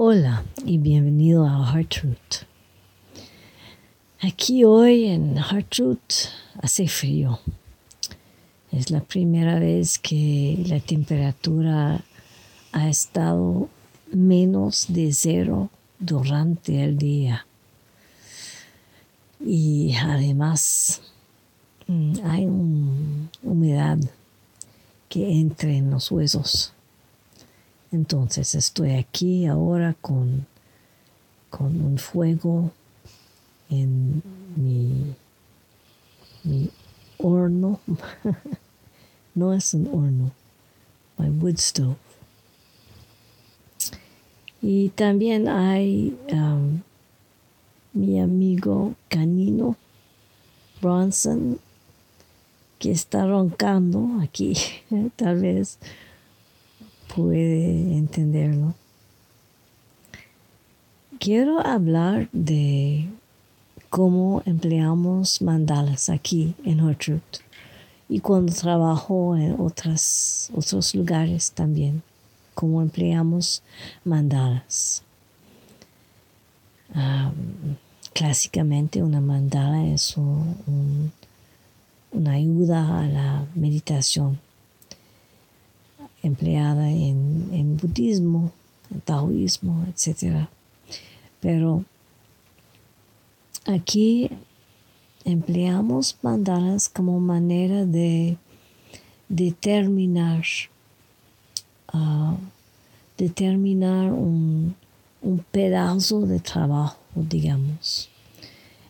Hola y bienvenido a Heart Truth. Aquí hoy en Heart Truth hace frío. Es la primera vez que la temperatura ha estado menos de cero durante el día. Y además mm, hay una humedad que entra en los huesos. Entonces estoy aquí ahora con, con un fuego en mi, mi horno. no es un horno, my wood stove. Y también hay um, mi amigo canino Bronson que está roncando aquí, tal vez puede entenderlo. Quiero hablar de cómo empleamos mandalas aquí en Hortruth y cuando trabajo en otras, otros lugares también, cómo empleamos mandalas. clásicamente una mandala es una ayuda a la meditación empleada en, budismo, en taoísmo, etc. Pero aquí empleamos mandalas como manera de determinar, ah, determinar un, un pedazo de trabajo, digamos.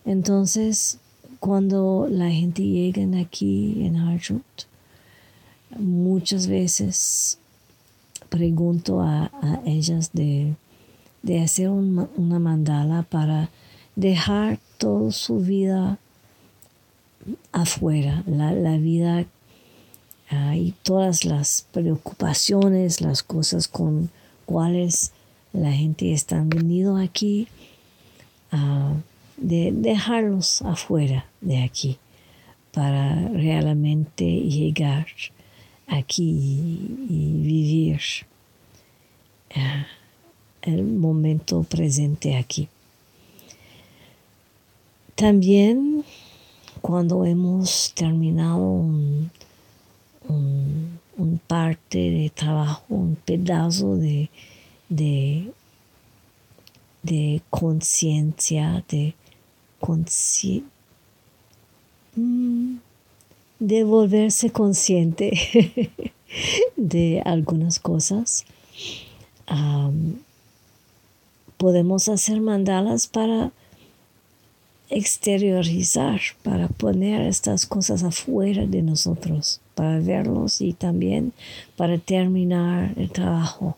Entonces, cuando la gente llega aquí en Harjut, muchas veces pregunto a, ellas de, hacer una mandala para dejar toda su vida afuera, la, vida ah, y todas las preocupaciones, las cosas con cuales la gente está venido aquí, ah, de dejarlos afuera de aquí para realmente llegar aquí y, vivir eh, el momento presente aquí. También cuando hemos terminado un, parte de trabajo, un pedazo de, de, conciencia, de conciencia, mm, de volverse consciente de algunas cosas. podemos hacer mandalas para exteriorizar, para poner estas cosas afuera de nosotros, para verlos y también para terminar el trabajo,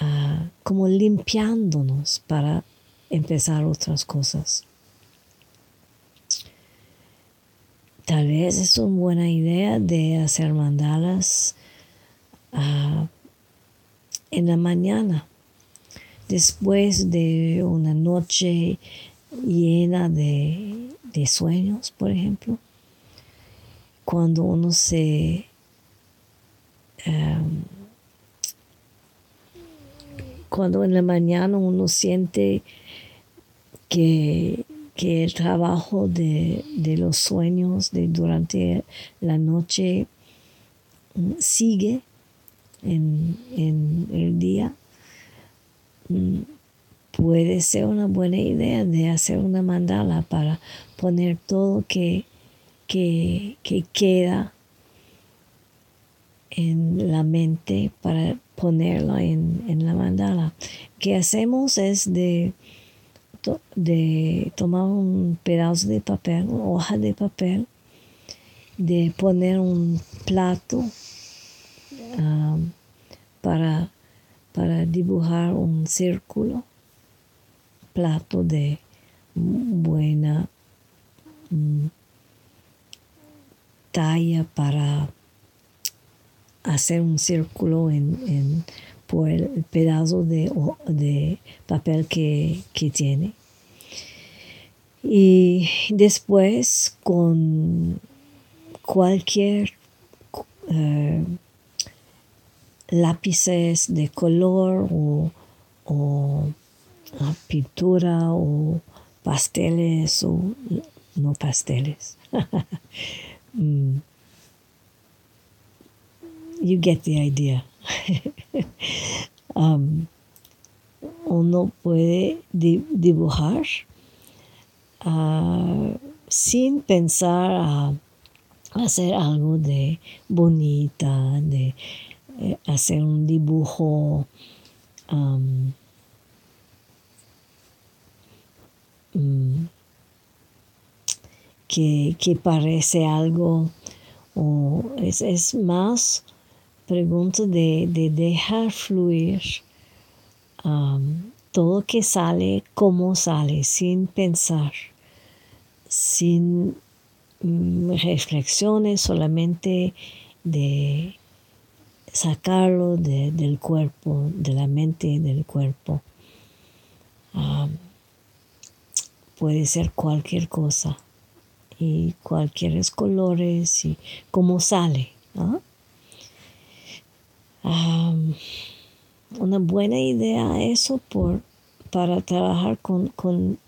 ah, como limpiándonos para empezar otras cosas. Tal vez es una buena idea de hacer mandalas ah, en la mañana, después de una noche llena de, sueños, por ejemplo. Cuando uno se em, cuando en la mañana uno siente que que el trabajo de, los sueños de durante la noche mm, sigue en, el día, mm, puede ser una buena idea de hacer una mandala para poner todo que, que, queda en la mente para ponerlo en, en la mandala. que hacemos es de de tomar un pedazo de papel, una hoja de papel, de poner un plato um, para, para dibujar un círculo, plato de buena mm, talla para hacer un círculo en por el pedazo de, de papel que, tiene. Y después con cualquier eh, lápices de color o, o pintura o pasteles o no pasteles. Mm. You get the idea. Um, uno puede dibujar uh, sin pensar a hacer algo de bonita, de eh, hacer un dibujo um, mm, que, que, parece algo o es, es más pregunta de, de dejar fluir um, todo que sale como sale, sin pensar, sin mm, reflexiones, solamente de sacarlo del cuerpo, de la mente del cuerpo. Puede ser cualquier cosa y cualquier colores y cómo sale. Una buena idea eso por, para trabajar con, con,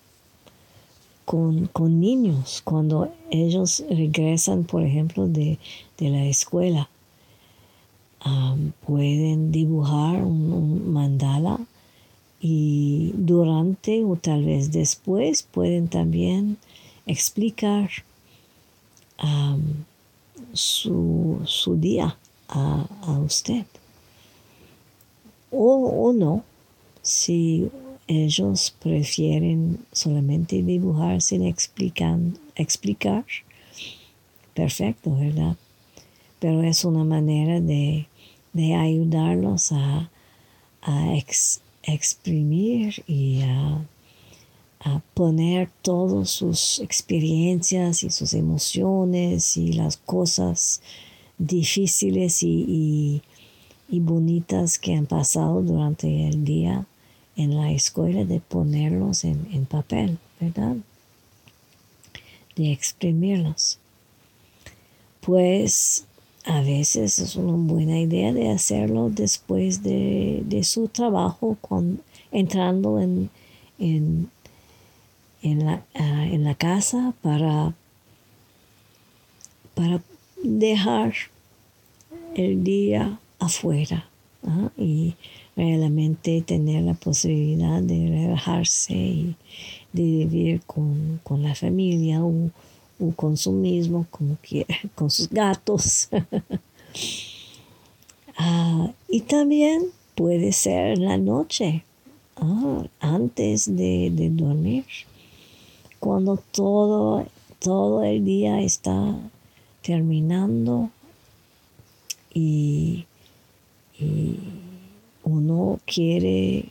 con, niños cuando ellos regresan, por ejemplo, de, la escuela. pueden dibujar un, mandala y durante o tal vez después pueden también explicar su, su, día a, a usted o, no, si ellos prefieren solamente dibujar sin explicar, perfecto, ¿verdad? Pero es una manera de, ayudarlos a, exprimir y a, poner todas sus experiencias y sus emociones y las cosas difíciles y bonitas que han pasado durante el día en la escuela de ponerlos en, papel, ¿verdad? De exprimirlos. Pues a veces es una buena idea de hacerlo después de, su trabajo, con, entrando en, en, la, ah, en la casa para, para dejar el día afuera y realmente tener la posibilidad de relajarse y de vivir con, la familia o, con su mismo, como con sus gatos. Ah, y también puede ser la noche, antes de, de, dormir, cuando todo, todo el día está terminando y y uno quiere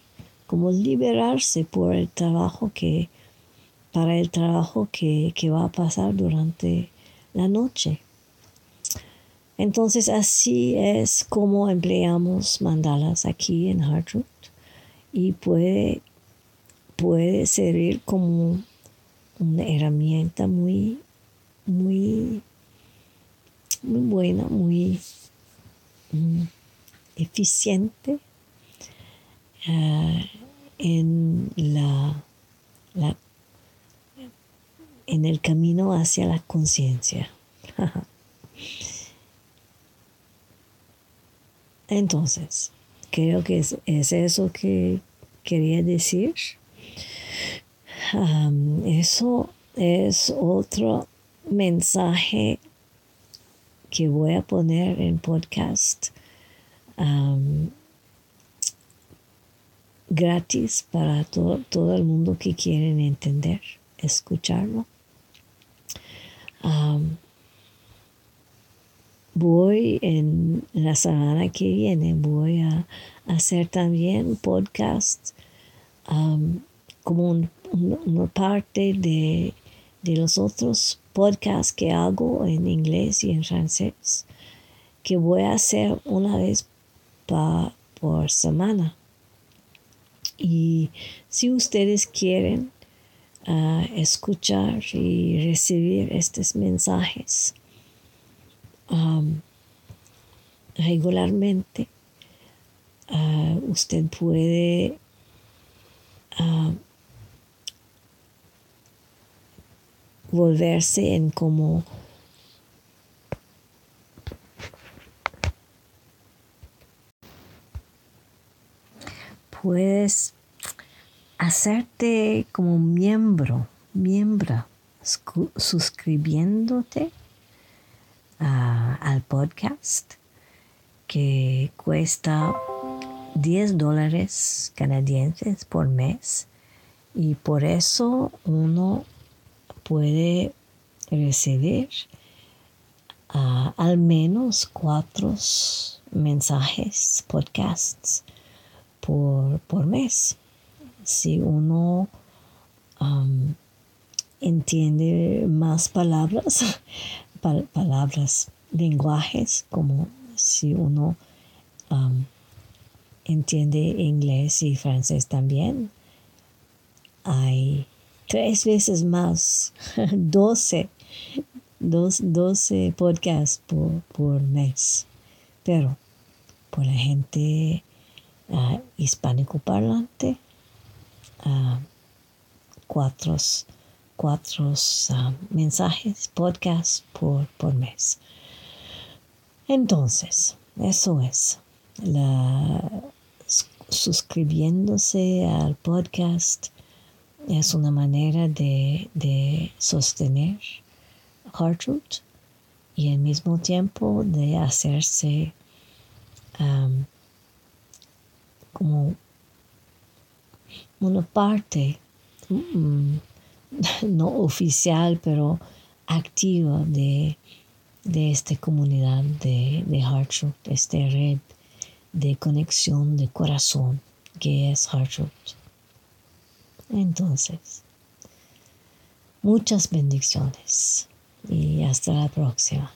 como liberarse por el trabajo que, para el trabajo que, va a pasar durante la noche. Entonces así es como empleamos mandalas aquí en Hartroot y puede, puede servir como una herramienta muy, muy, muy buena, muy... Mm, eficiente eh, en, la, en el camino hacia la conciencia. Entonces, creo que es, eso que quería decir. eso es otro mensaje que voy a poner en podcast gratis para todo el mundo que quieren entender, escucharlo. voy en la semana que viene, voy a hacer también podcast como una parte de, de los otros podcasts que hago en inglés y en francés, que voy a hacer una vez por semana. Y si ustedes quieren ah, escuchar y recibir estos mensajes regularmente, ah, usted puede ah, volverse en como puedes hacerte como miembro, miembro, suscribiéndote ah, al podcast que cuesta 10 dólares canadienses por mes y por eso uno puede recibir ah, al menos cuatro mensajes, podcasts por, por mes. Si uno entiende más palabras, palabras, lenguajes, como si uno entiende inglés y francés también, hay tres veces más, 12, 12 podcasts por, mes. Pero por la gente uh, hispánico parlante, uh, cuatro, cuatro uh, mensajes, podcasts por, por mes. Entonces, eso es. La, suscribiéndose al podcast es una manera de, sostener Heartroot y al mismo tiempo de hacerse como una parte mm, no oficial pero activa de, esta comunidad de, de Heartroot, esta red de conexión de corazón que es Heartroot. Entonces, muchas bendiciones y hasta la próxima.